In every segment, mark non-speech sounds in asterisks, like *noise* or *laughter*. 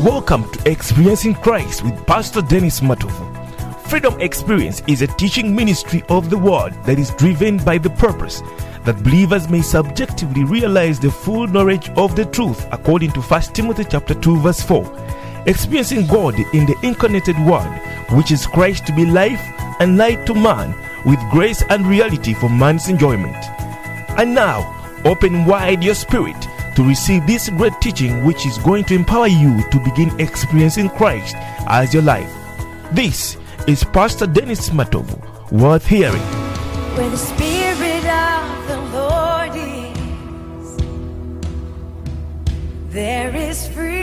Welcome to Experiencing Christ with Pastor Dennis Matovu. Freedom Experience is a teaching ministry of the Word that is driven by the purpose that believers may subjectively realize the full knowledge of the truth according to 1 Timothy chapter 2 verse 4. Experiencing God in the incarnated Word, which is Christ to be life and light to man, with grace and reality for man's enjoyment. And now, open wide your spirit to receive this great teaching, which is going to empower you to begin experiencing Christ as your life. This is Pastor Dennis Matovu, worth hearing. Where the Spirit of the Lord is, there is freedom.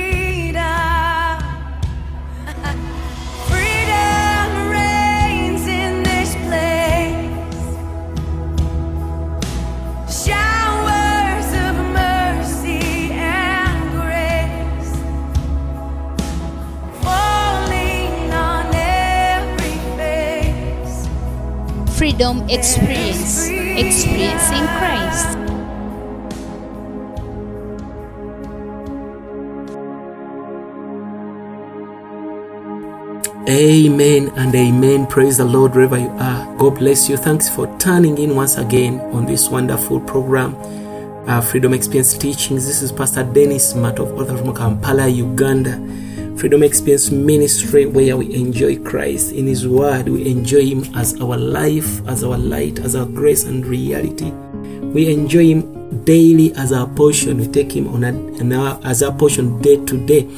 Freedom Experience. Experiencing Christ. Amen and amen. Praise the Lord wherever you are. God bless you. Thanks for turning in once again on this wonderful program, uh, Freedom Experience Teachings. This is Pastor Dennis author from Kampala, Uganda. Freedom Experience Ministry, where we enjoy Christ in His Word. We enjoy Him as our life, as our light, as our grace and reality. We enjoy Him daily as our portion. We take Him on a, an hour, as our portion day to day.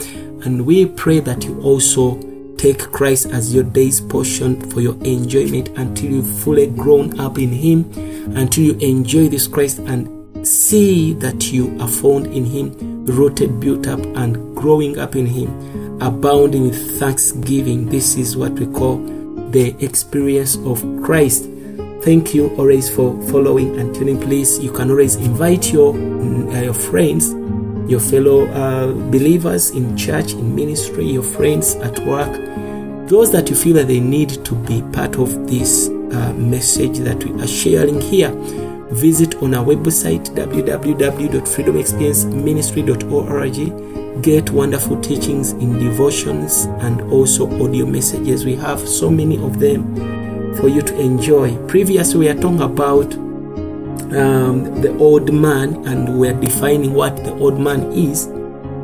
And we pray that you also take Christ as your day's portion for your enjoyment until you fully grown up in Him, until you enjoy this Christ and see that you are found in Him, rooted, built up, and growing up in Him, abounding with thanksgiving. This is what we call the experience of Christ. Thank you always for following and tuning. Please, you can always invite your, uh, your friends your fellow uh, believers in church, in ministry, your friends at work, those that you feel that they need to be part of this uh, message that we are sharing here. Visit on our website www.freedomexperienceministry.org. Get wonderful teachings in devotions and also audio messages. We have so many of them for you to enjoy. Previously, we are talking about um, the old man and we're defining what the old man is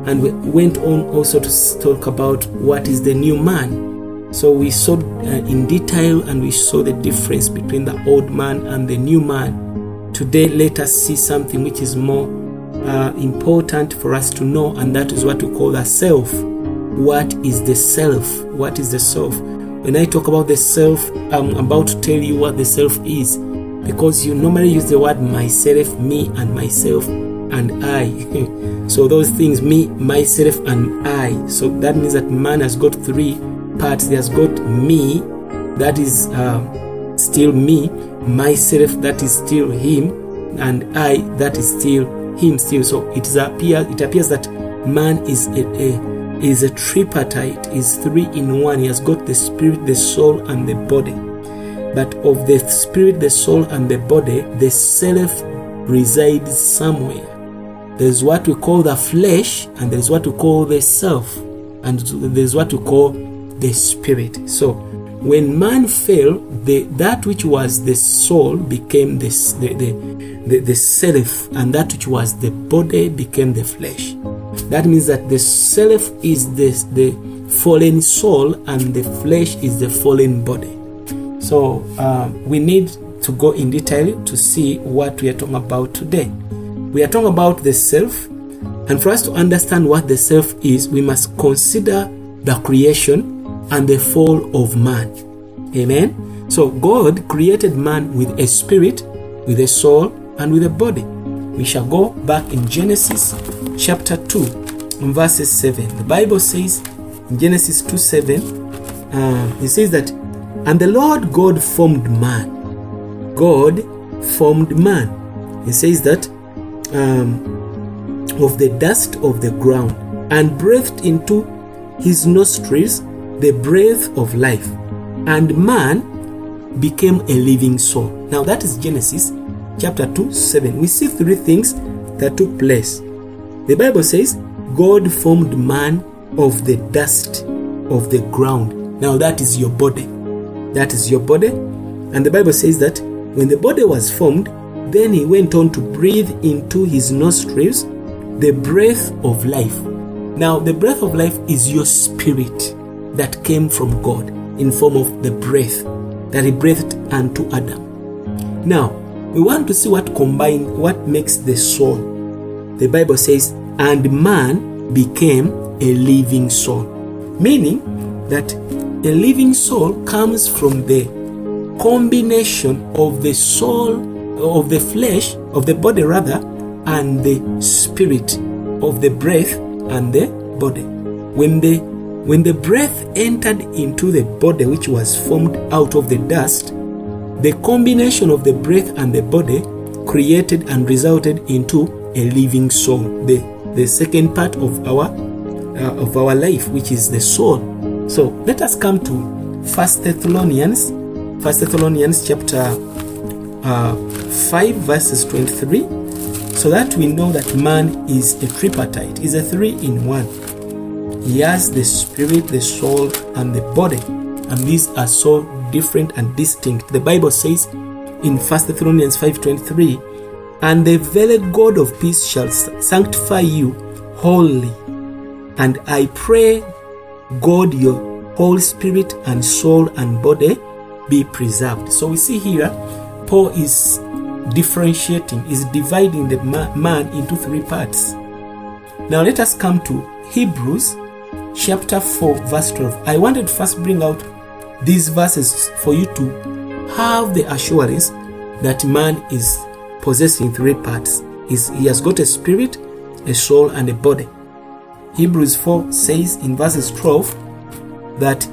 and we went on also to talk about what is the new man so we saw uh, in detail and we saw the difference between the old man and the new man today let us see something which is more uh, important for us to know and that is what we call the self what is the self what is the self when i talk about the self i'm about to tell you what the self is because you normally use the word myself, me, and myself and I. *laughs* so those things, me, myself, and I. So that means that man has got three parts. He has got me, that is uh, still me, myself, that is still him, and I, that is still him still. So it appears it appears that man is a, a is a tripartite, is three in one. He has got the spirit, the soul, and the body but of the spirit, the soul, and the body, the self resides somewhere. There's what we call the flesh, and there's what we call the self, and there's what we call the spirit. So, when man fell, the, that which was the soul became the, the, the, the, the self, and that which was the body became the flesh. That means that the self is the, the fallen soul, and the flesh is the fallen body. So uh, we need to go in detail to see what we are talking about today. We are talking about the self, and for us to understand what the self is, we must consider the creation and the fall of man. Amen. So God created man with a spirit, with a soul, and with a body. We shall go back in Genesis chapter 2, verses 7. The Bible says in Genesis 2 7, uh, it says that and the Lord God formed man. God formed man. He says that um, of the dust of the ground and breathed into his nostrils the breath of life. And man became a living soul. Now that is Genesis chapter 2 7. We see three things that took place. The Bible says God formed man of the dust of the ground. Now, that is your body. That is your body. And the Bible says that when the body was formed, then he went on to breathe into his nostrils the breath of life. Now, the breath of life is your spirit that came from God in form of the breath that he breathed unto Adam. Now, we want to see what combine what makes the soul. The Bible says, and man became a living soul, meaning that a living soul comes from the combination of the soul of the flesh of the body rather and the spirit of the breath and the body when the when the breath entered into the body which was formed out of the dust the combination of the breath and the body created and resulted into a living soul. The the second part of our uh, of our life which is the soul. So let us come to first thessalonians first thessalonians chapter uh, 5 verses 23 so that we know that man is a tripartite is a three in one he has the spirit the soul and the body and these are so different and distinct. The bible says in 1 thessalonians 5.23 and the very god of peace shall sanctify you wholly. And i pray god your whole spirit and soul and body be preserved. So we see here paul is differentiating is dividing the man into three parts. Now let us come to hebrews chapter 4 verse 12 i wanted to first bring out these verses for you to have the assurance that man is possessing three parts. He has got a spirit a soul and a body. Hebrews 4 says in verses 12 that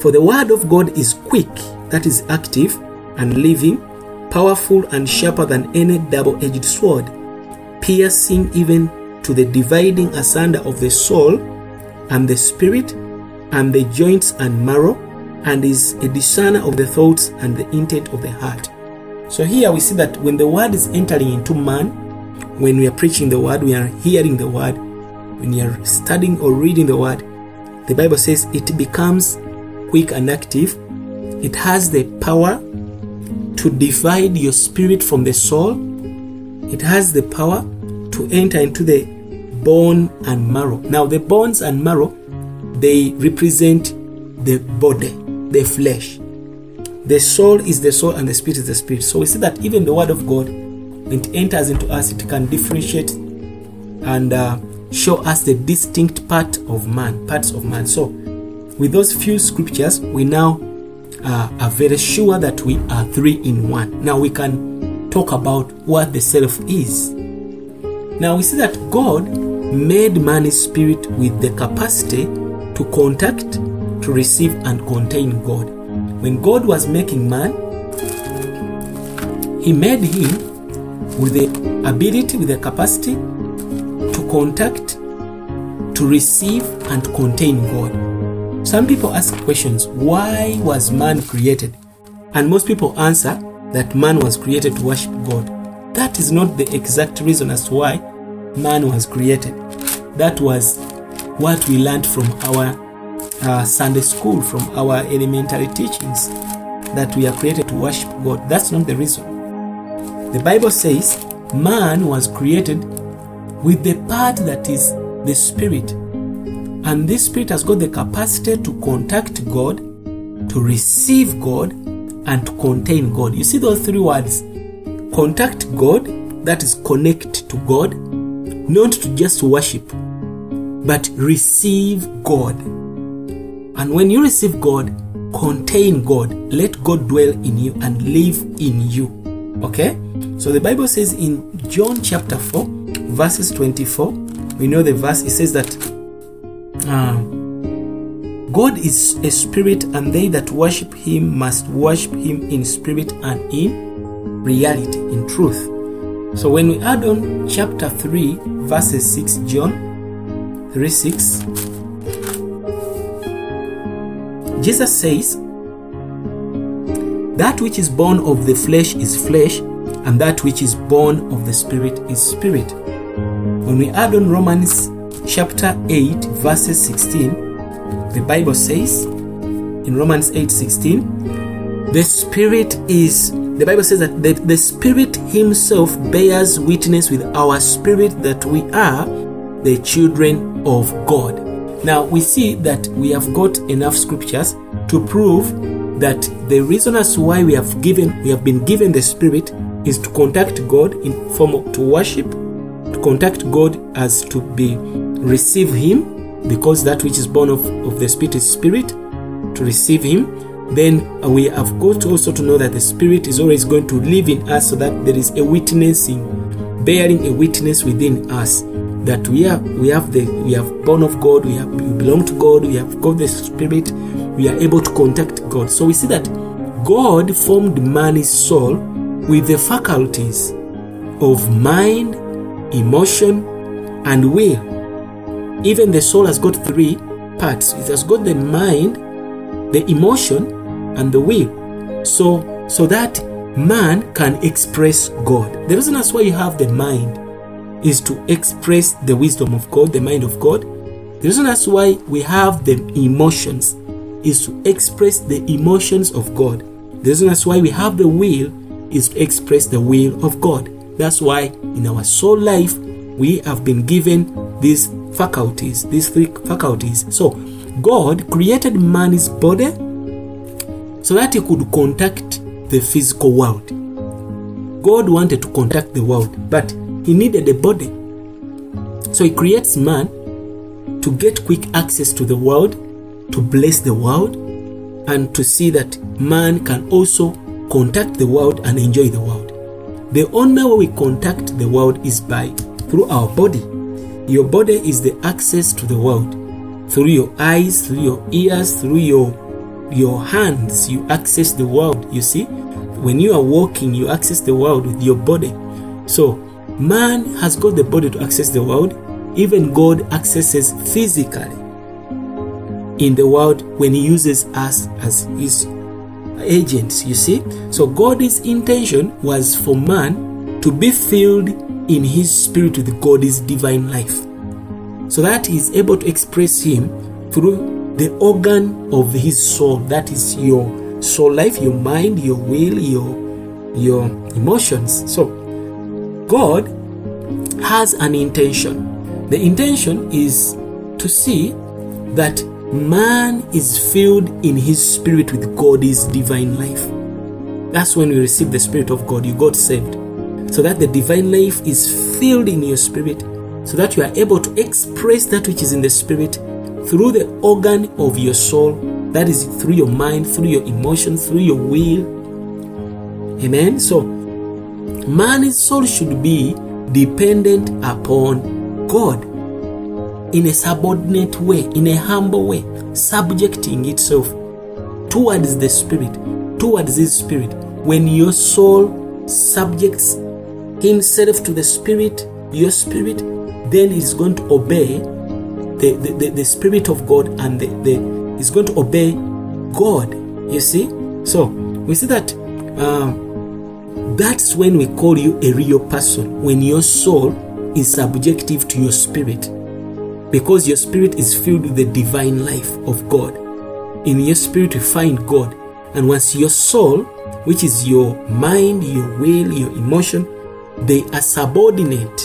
for the word of god is quick that is active and living powerful and sharper than any double-edged sword piercing even to the dividing asunder of the soul and the spirit and the joints and marrow and is a discerner of the thoughts and the intent of the heart. So here we see that when the word is entering into man when we are preaching the word we are hearing the word when you are studying or reading the word the bible says it becomes quick and active. It has the power to divide your spirit from the soul. It has the power to enter into the bone and marrow. Now the bones and marrow they represent the body the flesh. The soul is the soul and the spirit is the spirit. So we see that even the word of god when it enters into us it can differentiate and uh, show us the distinct part of man parts of man. So with those few scriptures we now uh, are very sure that we are three in one. Now we can talk about what the self is. Now we see that god made man's spirit with the capacity to contact to receive and contain god. When god was making man he made him with the ability with the capacity to contact to receive and contain god. Some people ask questions why was man created? And most people answer that man was created to worship god. That is not the exact reason as to why man was created that was what we learned from our uh, Sunday school, from our elementary teachings, that we are created to worship God. That's not the reason. The Bible says man was created with the part that is the spirit. And this spirit has got the capacity to contact God, to receive God, and to contain God. You see those three words contact God, that is connect to God, not to just worship, but receive God. And when you receive God, contain God. Let God dwell in you and live in you. Okay? So the Bible says in John chapter 4, verses 24, we know the verse, it says that uh, God is a spirit, and they that worship him must worship him in spirit and in reality, in truth. So when we add on chapter 3, verses 6, John 3 6, Jesus says, That which is born of the flesh is flesh, and that which is born of the spirit is spirit. When we add on Romans chapter 8, verses 16, the Bible says in Romans 8 16, the Spirit is, the Bible says that the, the Spirit Himself bears witness with our spirit that we are the children of God. Now we see that we have got enough scriptures to prove that the reason as why we have given we have been given the spirit is to contact God in form of to worship, to contact God as to be receive him because that which is born of, of the spirit is spirit to receive him then we have got also to know that the spirit is always going to live in us so that there is a witnessing bearing a witness within us that we are we have the we have born of god we have we belong to god we have got the spirit we are able to contact god. So we see that god formed man's soul with the faculties of mind emotion and will. Even the soul has got three parts. It has got the mind the emotion and the will. So so that man can express god. The reason that's why you have the mind is to express the wisdom of god the mind of god. The reason that's why we have the emotions is to express the emotions of god. The reason that's why we have the will is to express the will of god. That's why in our soul life we have been given these faculties these three faculties. So god created man's body so that he could contact the physical world. God wanted to contact the world, but he needed a body. So he creates man to get quick access to the world, to bless the world, and to see that man can also contact the world and enjoy the world. The only way we contact the world is by through our body. Your body is the access to the world. Through your eyes, through your ears, through your your hands, you access the world. You see, when you are walking, you access the world with your body. So, man has got the body to access the world. Even God accesses physically in the world when He uses us as His agents. You see, so God's intention was for man to be filled in His spirit with God's divine life, so that He is able to express Him through the organ of his soul that is your soul life your mind your will your your emotions. So god has an intention. The intention is to see that man is filled in his spirit with god's divine life. That's when you receive the spirit of god you got saved. So that the divine life is filled in your spirit so that you are able to express that which is in the spirit through the organ of your soul, that is through your mind, through your emotion, through your will. Amen. So, man's soul should be dependent upon God in a subordinate way, in a humble way, subjecting itself towards the Spirit, towards His Spirit. When your soul subjects himself to the Spirit, your spirit, then it's going to obey the, the, the, Spirit of God and the, the is going to obey God. You see? So we see that um, that's when we call you a real person, when your soul is subjective to your spirit. Because your spirit is filled with the divine life of God. In your spirit, you find God. And once your soul, which is your mind, your will, your emotion, they are subordinate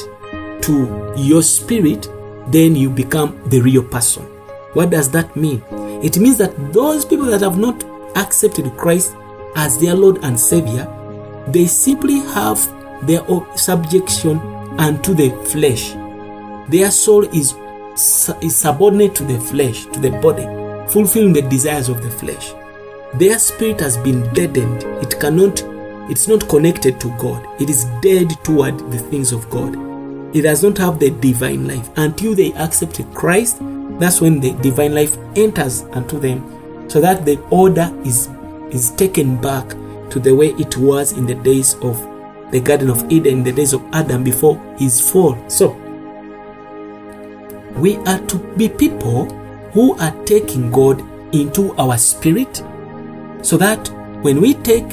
to your spirit, then you become the real person. What does that mean? It means that those people that have not accepted Christ as their Lord and Savior, they simply have their subjection unto the flesh. Their soul is, is subordinate to the flesh, to the body, fulfilling the desires of the flesh. Their spirit has been deadened. It cannot, it's not connected to God. It is dead toward the things of God it does not have the divine life. Until they accept Christ, that's when the divine life enters unto them, so that the order is is taken back to the way it was in the days of the Garden of Eden, in the days of Adam before his fall. So we are to be people who are taking God into our spirit, so that when we take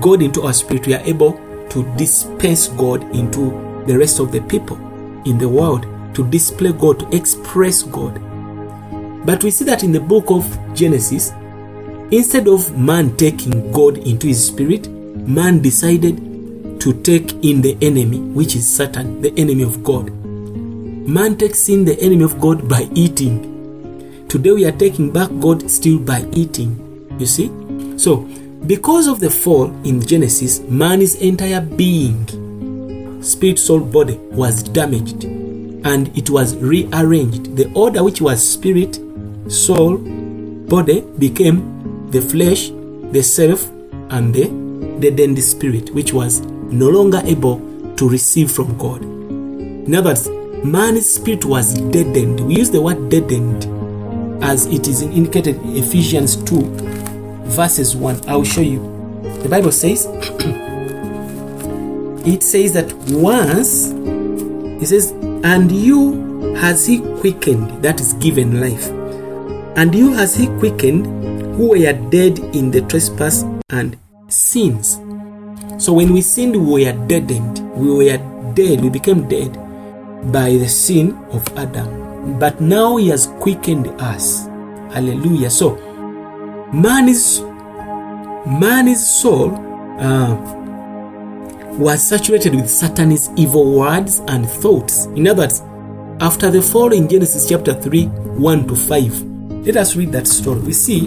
God into our spirit, we are able to dispense God into the rest of the people in the world. to display God, to express God. But we see that in the book of Genesis, instead of man taking God into his spirit, man decided to take in the enemy, which is Satan, the enemy of God. Man takes in the enemy of God by eating. Today we are taking back God still by eating. You see? So, because of the fall in Genesis, man's entire being, spirit, soul, body was damaged and it was rearranged. The order which was spirit, soul, body became the flesh, the self, and the deadened spirit, which was no longer able to receive from God. In other words, man's spirit was deadened. We use the word deadened as it is indicated in Ephesians 2, verses 1. I will show you. The Bible says, *clears throat* it says that once, it says, and you has he quickened, that is given life. And you has he quickened who were dead in the trespass and sins. So when we sinned, we were deadened. We were dead. We became dead by the sin of Adam. But now he has quickened us. Hallelujah. So man is man is soul uh, was saturated with Satan's evil words and thoughts. In other words, after the fall in Genesis chapter 3, 1 to 5, let us read that story. We see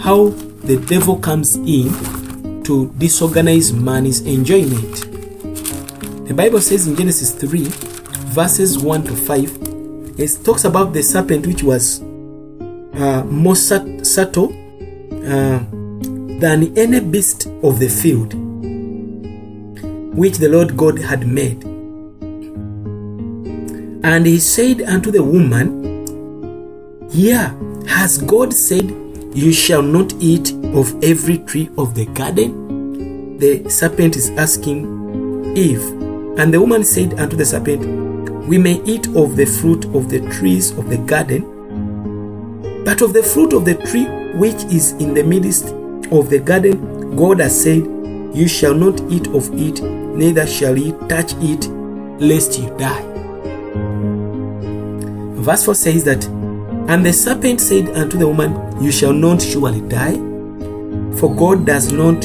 how the devil comes in to disorganize man's enjoyment. The Bible says in Genesis 3, verses 1 to 5, it talks about the serpent which was uh, more subtle uh, than any beast of the field which the Lord God had made. And he said unto the woman, Yeah, has God said, You shall not eat of every tree of the garden? The serpent is asking Eve. And the woman said unto the serpent, We may eat of the fruit of the trees of the garden, but of the fruit of the tree which is in the midst of the garden, God has said, You shall not eat of it, neither shall ye touch it, lest you die. Verse 4 says that, And the serpent said unto the woman, You shall not surely die, for God does not,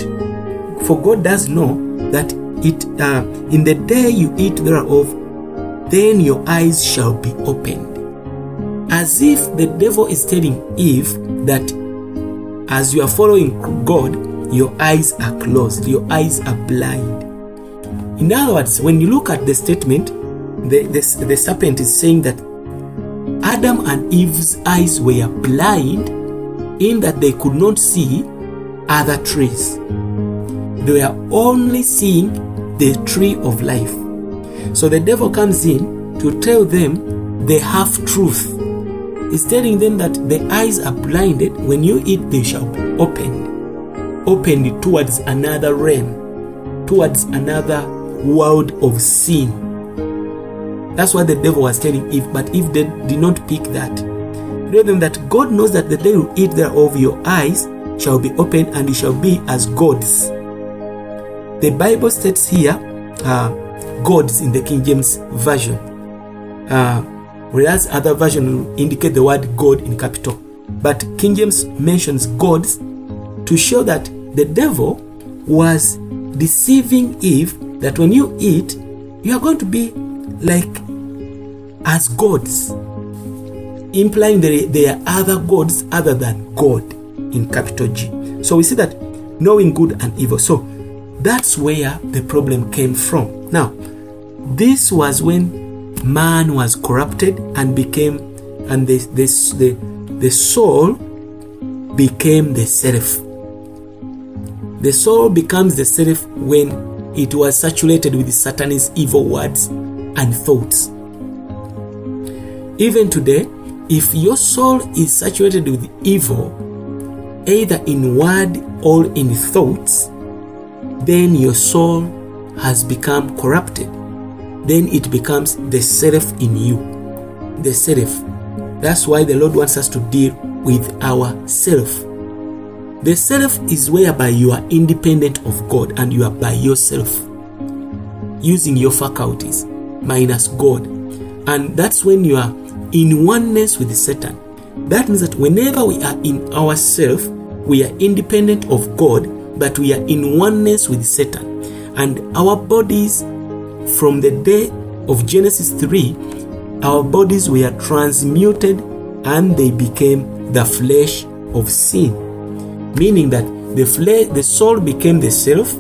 for God does know that it uh, in the day you eat thereof, then your eyes shall be opened. As if the devil is telling Eve that as you are following God, your eyes are closed, your eyes are blind. In other words, when you look at the statement, the, the, the serpent is saying that Adam and Eve's eyes were blind in that they could not see other trees. They were only seeing the tree of life. So the devil comes in to tell them the half truth. He's telling them that the eyes are blinded. When you eat, they shall be opened. Opened towards another realm, towards another world of sin. That's what the devil was telling Eve, but Eve did, did not pick that. Tell them that God knows that the day you eat thereof, your eyes shall be opened and you shall be as gods. The Bible states here, uh, gods in the King James Version, uh, whereas other version will indicate the word God in capital. But King James mentions gods to show that the devil was deceiving Eve that when you eat, you are going to be like as gods, implying that there are other gods other than God in capital G. So we see that knowing good and evil. So that's where the problem came from. Now, this was when man was corrupted and became, and the, the, the, the soul became the self. The soul becomes the self when it was saturated with Satan's evil words and thoughts. Even today, if your soul is saturated with evil, either in word or in thoughts, then your soul has become corrupted. Then it becomes the self in you. The self. That's why the Lord wants us to deal with our self. The self is whereby you are independent of God and you are by yourself, using your faculties minus God. And that's when you are in oneness with Satan. That means that whenever we are in ourselves, we are independent of God, but we are in oneness with Satan. And our bodies, from the day of Genesis 3, our bodies were transmuted and they became the flesh of sin. Meaning that the flesh, the soul became the self,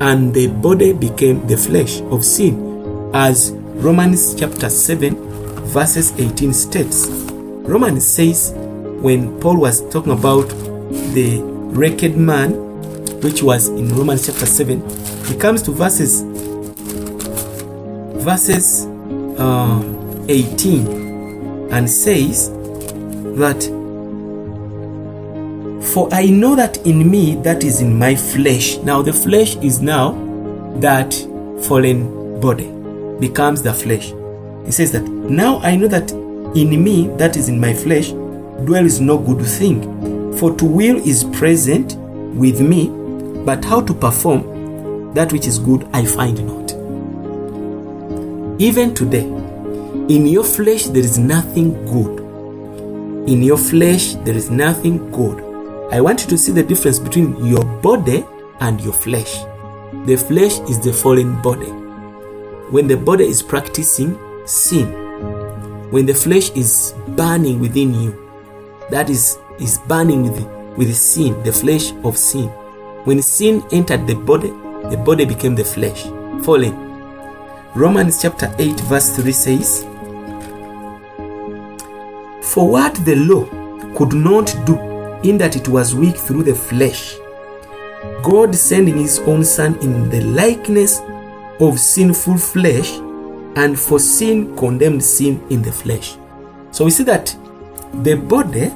and the body became the flesh of sin, as Romans chapter 7, verses 18 states. Romans says, when Paul was talking about the wicked man, which was in Romans chapter 7, he comes to verses verses uh, 18 and says that for I know that in me that is in my flesh. Now the flesh is now that fallen body becomes the flesh. He says that now I know that in me that is in my flesh dwells no good thing. For to will is present with me, but how to perform that which is good I find not. Even today, in your flesh there is nothing good. In your flesh there is nothing good. I want you to see the difference between your body and your flesh. The flesh is the fallen body. When the body is practicing sin, when the flesh is burning within you, that is is burning with with sin, the flesh of sin. When sin entered the body, the body became the flesh, fallen. Romans chapter 8 verse 3 says, For what the law could not do in that it was weak through the flesh, God sending his own Son in the likeness of sinful flesh, and for sin condemned sin in the flesh. So we see that the body,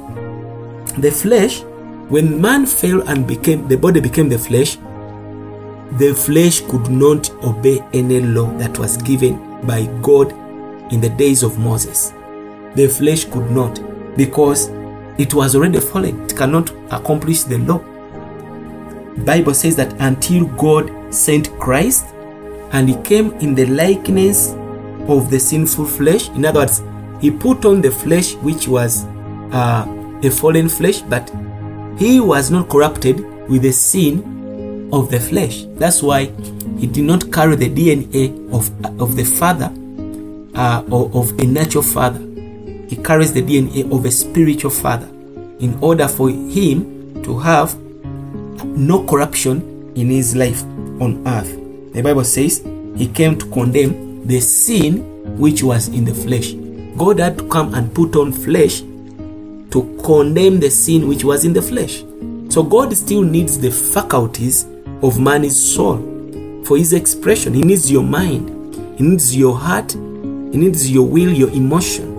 the flesh, when man fell and became the body became the flesh, the flesh could not obey any law that was given by God in the days of Moses. The flesh could not because it was already fallen. It cannot accomplish the law. Bible says that until God sent Christ and he came in the likeness of the sinful flesh. In other words, he put on the flesh which was uh, a fallen flesh, but he was not corrupted with the sin of the flesh. That's why he did not carry the DNA of, of the father uh, or of a natural father. He carries the DNA of a spiritual father in order for him to have no corruption in his life on earth. The Bible says he came to condemn the sin which was in the flesh. God had to come and put on flesh to condemn the sin which was in the flesh. So God still needs the faculties of man's soul for his expression. He needs your mind, he needs your heart, he needs your will, your emotion.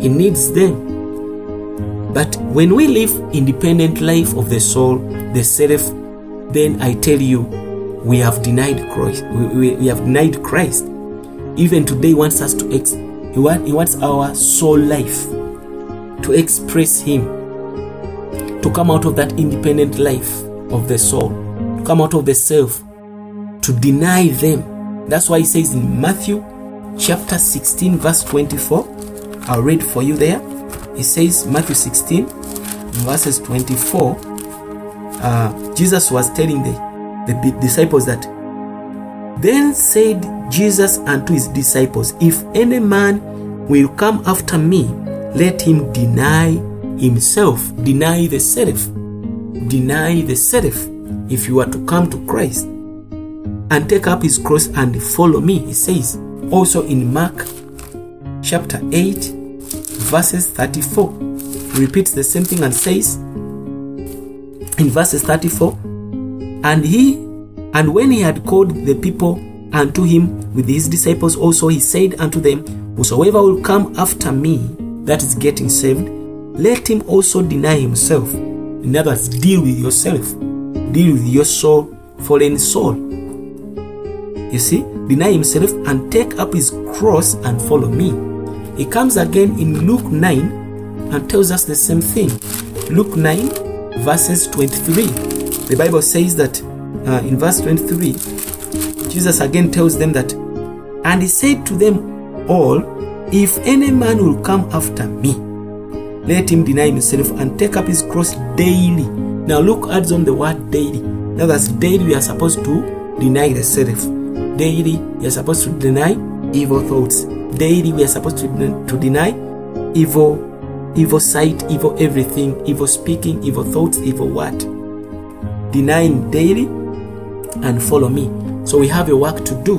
He needs them. But when we live independent life of the soul, the self, then I tell you, we have denied Christ. We, we, we have denied Christ. Even today, he wants us to ex- he, want, he wants our soul life to express Him, to come out of that independent life of the soul, to come out of the self, to deny them. That's why He says in Matthew chapter 16, verse 24. I'll read for you there. He says, Matthew 16, verses 24. Uh, Jesus was telling the, the disciples that then said Jesus unto his disciples, If any man will come after me, let him deny himself, deny the self, deny the self. If you are to come to Christ and take up his cross and follow me, he says. Also in Mark chapter 8, verses 34, repeats the same thing and says in verses 34, and he and when he had called the people unto him with his disciples also, he said unto them, Whosoever will come after me, that is getting saved, let him also deny himself. In other words, deal with yourself, deal with your soul, fallen soul. You see, deny himself and take up his cross and follow me. He comes again in Luke 9 and tells us the same thing. Luke 9, verses 23. The Bible says that uh, in verse 23, Jesus again tells them that, and he said to them all, If any man will come after me, let him deny himself and take up his cross daily. Now Luke adds on the word daily. Now that's daily we are supposed to deny the self. Daily we are supposed to deny evil thoughts. Daily we are supposed to, to deny evil, evil sight, evil everything, evil speaking, evil thoughts, evil what. Denying daily and follow me. So we have a work to do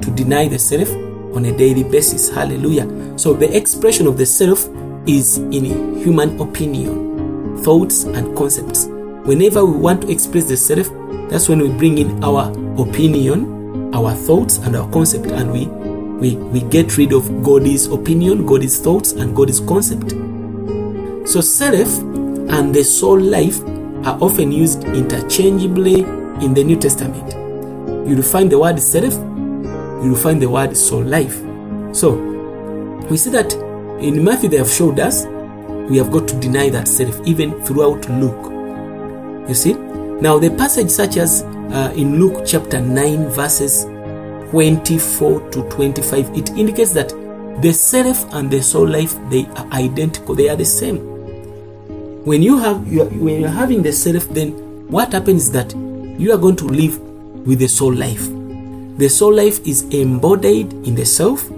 to deny the self on a daily basis. Hallelujah. So the expression of the self is in human opinion, thoughts, and concepts. Whenever we want to express the self, that's when we bring in our opinion, our thoughts, and our concept, and we we, we get rid of God's opinion, God's thoughts, and God's concept. So self and the soul life are often used interchangeably in the New Testament. You'll find the word self, you'll find the word soul life. So we see that in Matthew they have showed us we have got to deny that self even throughout Luke. You see? Now the passage such as uh, in Luke chapter 9 verses 24 to 25 it indicates that the self and the soul life they are identical. They are the same. When you have you are, when you're having the self then what happens is that you are going to live with the soul life. The soul life is embodied in the self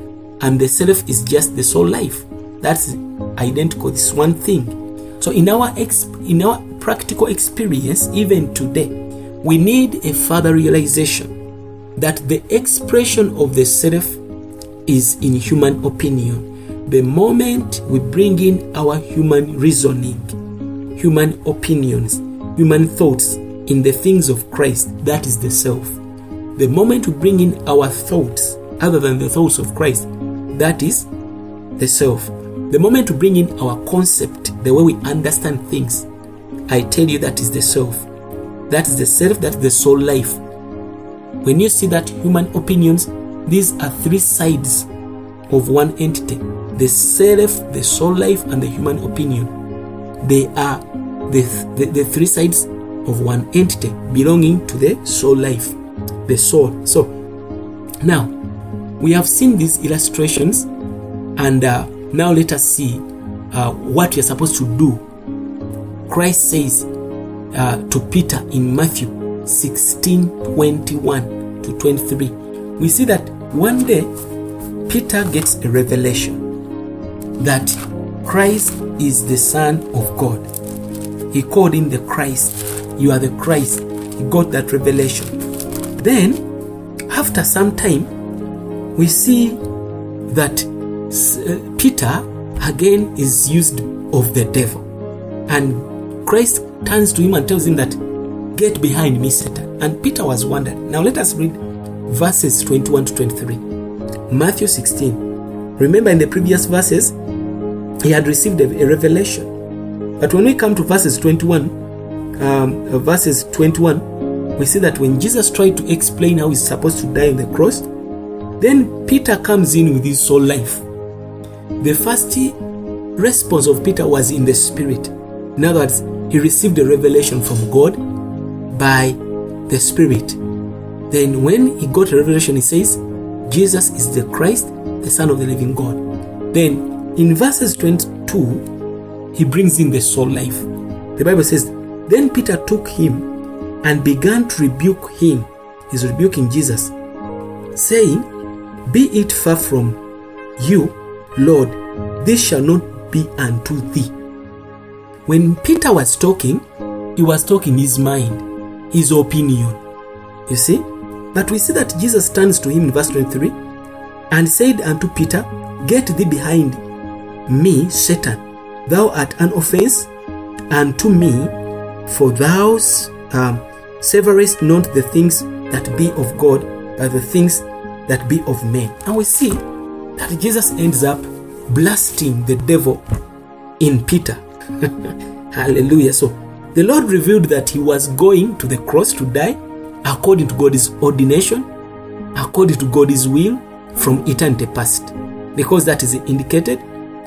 and the self is just the soul life. That's identical. This one thing. So in our ex, in our practical experience even today we need a further realization that the expression of the self is in human opinion. The moment we bring in our human reasoning, human opinions, human thoughts in the things of Christ, that is the self. The moment we bring in our thoughts other than the thoughts of Christ, that is the self. The moment we bring in our concept, the way we understand things, I tell you that is the self. That is the self, that is the soul life. When you see that human opinions, these are three sides of one entity the self, the soul life, and the human opinion. They are the, the, the three sides of one entity belonging to the soul life, the soul. So, now we have seen these illustrations, and uh, now let us see uh, what we are supposed to do. Christ says uh, to Peter in Matthew 16 21 to 23, we see that one day Peter gets a revelation that Christ is the Son of God. He called him the Christ. You are the Christ. He got that revelation. Then, after some time, we see that uh, Peter again is used of the devil. And Christ turns to him and tells him that Get behind me, Satan. And Peter was wondering. Now let us read verses 21 to 23. Matthew 16. Remember in the previous verses, he had received a, a revelation. But when we come to verses 21, um, verses 21, we see that when Jesus tried to explain how he's supposed to die on the cross, then Peter comes in with his soul life. The first response of Peter was in the spirit. In other words, he received a revelation from God by the Spirit. Then, when he got a revelation, he says, Jesus is the Christ, the Son of the living God. Then, in verses 22, he brings in the soul life. The Bible says, Then Peter took him and began to rebuke him. He's rebuking Jesus, saying, Be it far from you, Lord, this shall not be unto thee. When Peter was talking, he was talking his mind his opinion. You see? But we see that Jesus turns to him in verse 23 and said unto Peter, Get thee behind me, Satan. Thou art an offense unto me, for thou um, savourest not the things that be of God, but the things that be of men. And we see that Jesus ends up blasting the devil in Peter. *laughs* Hallelujah. So the Lord revealed that he was going to the cross to die according to God's ordination, according to God's will from eternity past. Because that is indicated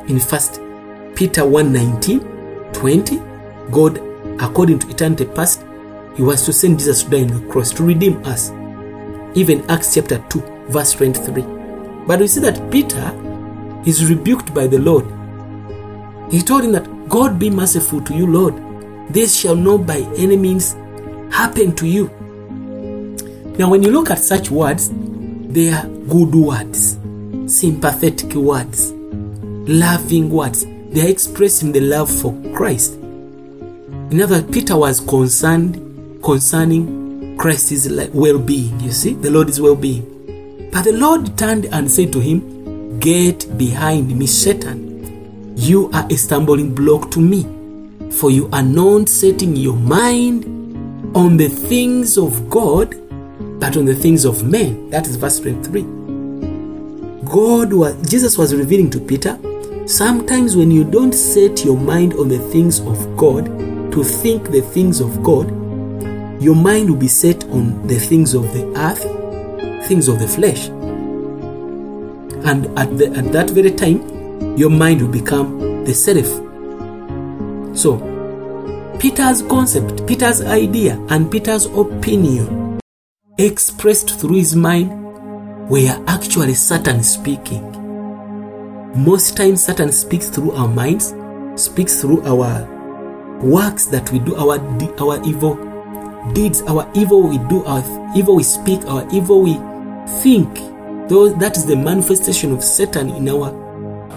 in First Peter 1 19, 20. God, according to eternity past, he was to send Jesus to die on the cross to redeem us. Even Acts chapter 2, verse 23. But we see that Peter is rebuked by the Lord. He told him that, God be merciful to you, Lord. This shall not by any means happen to you. Now, when you look at such words, they are good words, sympathetic words, loving words. They are expressing the love for Christ. In other words, Peter was concerned concerning Christ's well being. You see, the Lord's well being. But the Lord turned and said to him, Get behind me, Satan. You are a stumbling block to me, for you are not setting your mind on the things of God, but on the things of men. That is verse 23. God was Jesus was revealing to Peter, sometimes when you don't set your mind on the things of God, to think the things of God, your mind will be set on the things of the earth, things of the flesh. And at, the, at that very time, your mind will become the seraph. So, Peter's concept, Peter's idea, and Peter's opinion expressed through his mind were actually Satan speaking. Most times, Satan speaks through our minds, speaks through our works that we do, our our evil deeds, our evil we do, our evil we speak, our evil we think. Though that is the manifestation of Satan in our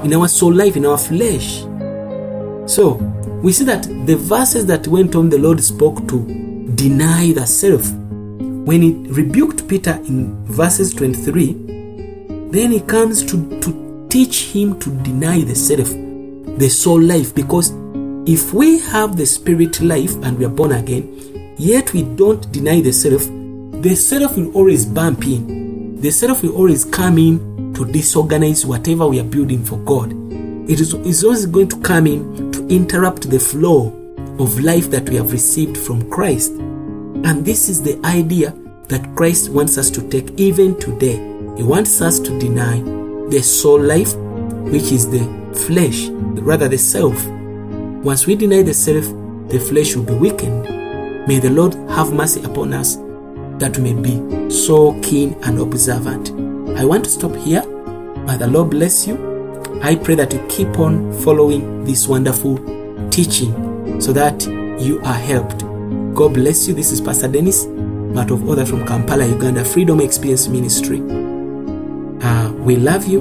in our soul life, in our flesh. So we see that the verses that went on, the Lord spoke to deny the self. When he rebuked Peter in verses 23, then he comes to, to teach him to deny the self, the soul life, because if we have the spirit life and we are born again, yet we don't deny the self, the self will always bump in. The self will always come in to disorganize whatever we are building for God. It is, always going to come in interrupt the flow of life that we have received from Christ. And this is the idea that Christ wants us to take even today. He wants us to deny the soul life, which is the flesh, rather the self. Once we deny the self, the flesh will be weakened. May the Lord have mercy upon us that we may be so keen and observant. I want to stop here. May the Lord bless you. I pray that you keep on following this wonderful teaching so that you are helped. God bless you. This is Pastor Dennis, part of Other from Kampala, Uganda Freedom Experience Ministry. Uh, we love you.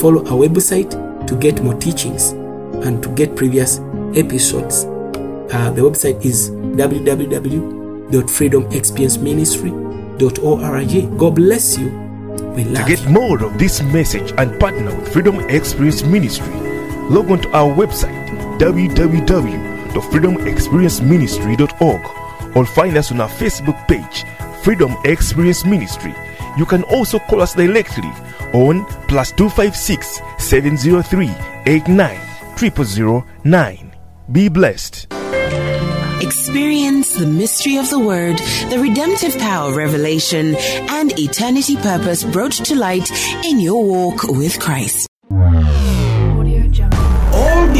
Follow our website to get more teachings and to get previous episodes. Uh, the website is www.freedomexperienceministry.org. God bless you. To get you. more of this message and partner with Freedom Experience Ministry, log on to our website www.freedomexperienceministry.org or find us on our Facebook page, Freedom Experience Ministry. You can also call us directly on plus 256 703 89 0009. Be blessed. Experience the mystery of the Word, the redemptive power of revelation, and eternity purpose brought to light in your walk with Christ.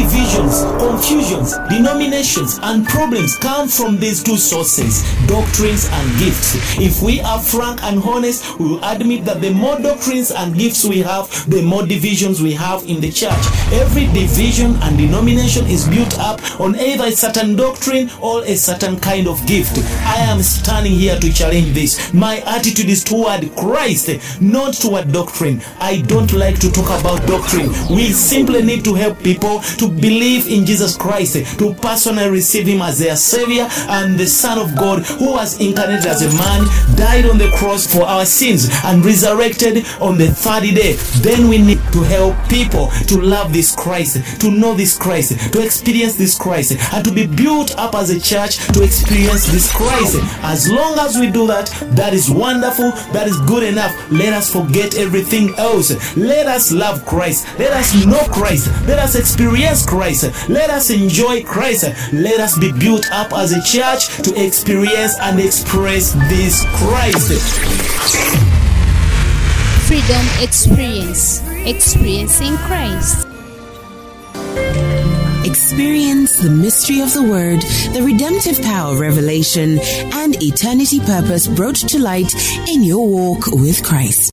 Divisions, confusions, denominations, and problems come from these two sources doctrines and gifts. If we are frank and honest, we will admit that the more doctrines and gifts we have, the more divisions we have in the church. Every division and denomination is built up on either a certain doctrine or a certain kind of gift. I am standing here to challenge this. My attitude is toward Christ, not toward doctrine. I don't like to talk about doctrine. We simply need to help people to believe in Jesus Christ, to personally receive Him as their Savior and the Son of God who was incarnated as a man, died on the cross for our sins, and resurrected on the third day. Then we need to help people to love this Christ, to know this Christ, to experience this Christ, and to be built up as a church to experience this Christ. As long as we do that, that is wonderful, that is good enough. Let us forget everything else. Let us love Christ. Let us know Christ. Let us experience Christ. Let us enjoy Christ. Let us be built up as a church to experience and express this Christ. Freedom Experience. Experiencing Christ. Experience the mystery of the Word, the redemptive power of revelation, and eternity purpose brought to light in your walk with Christ.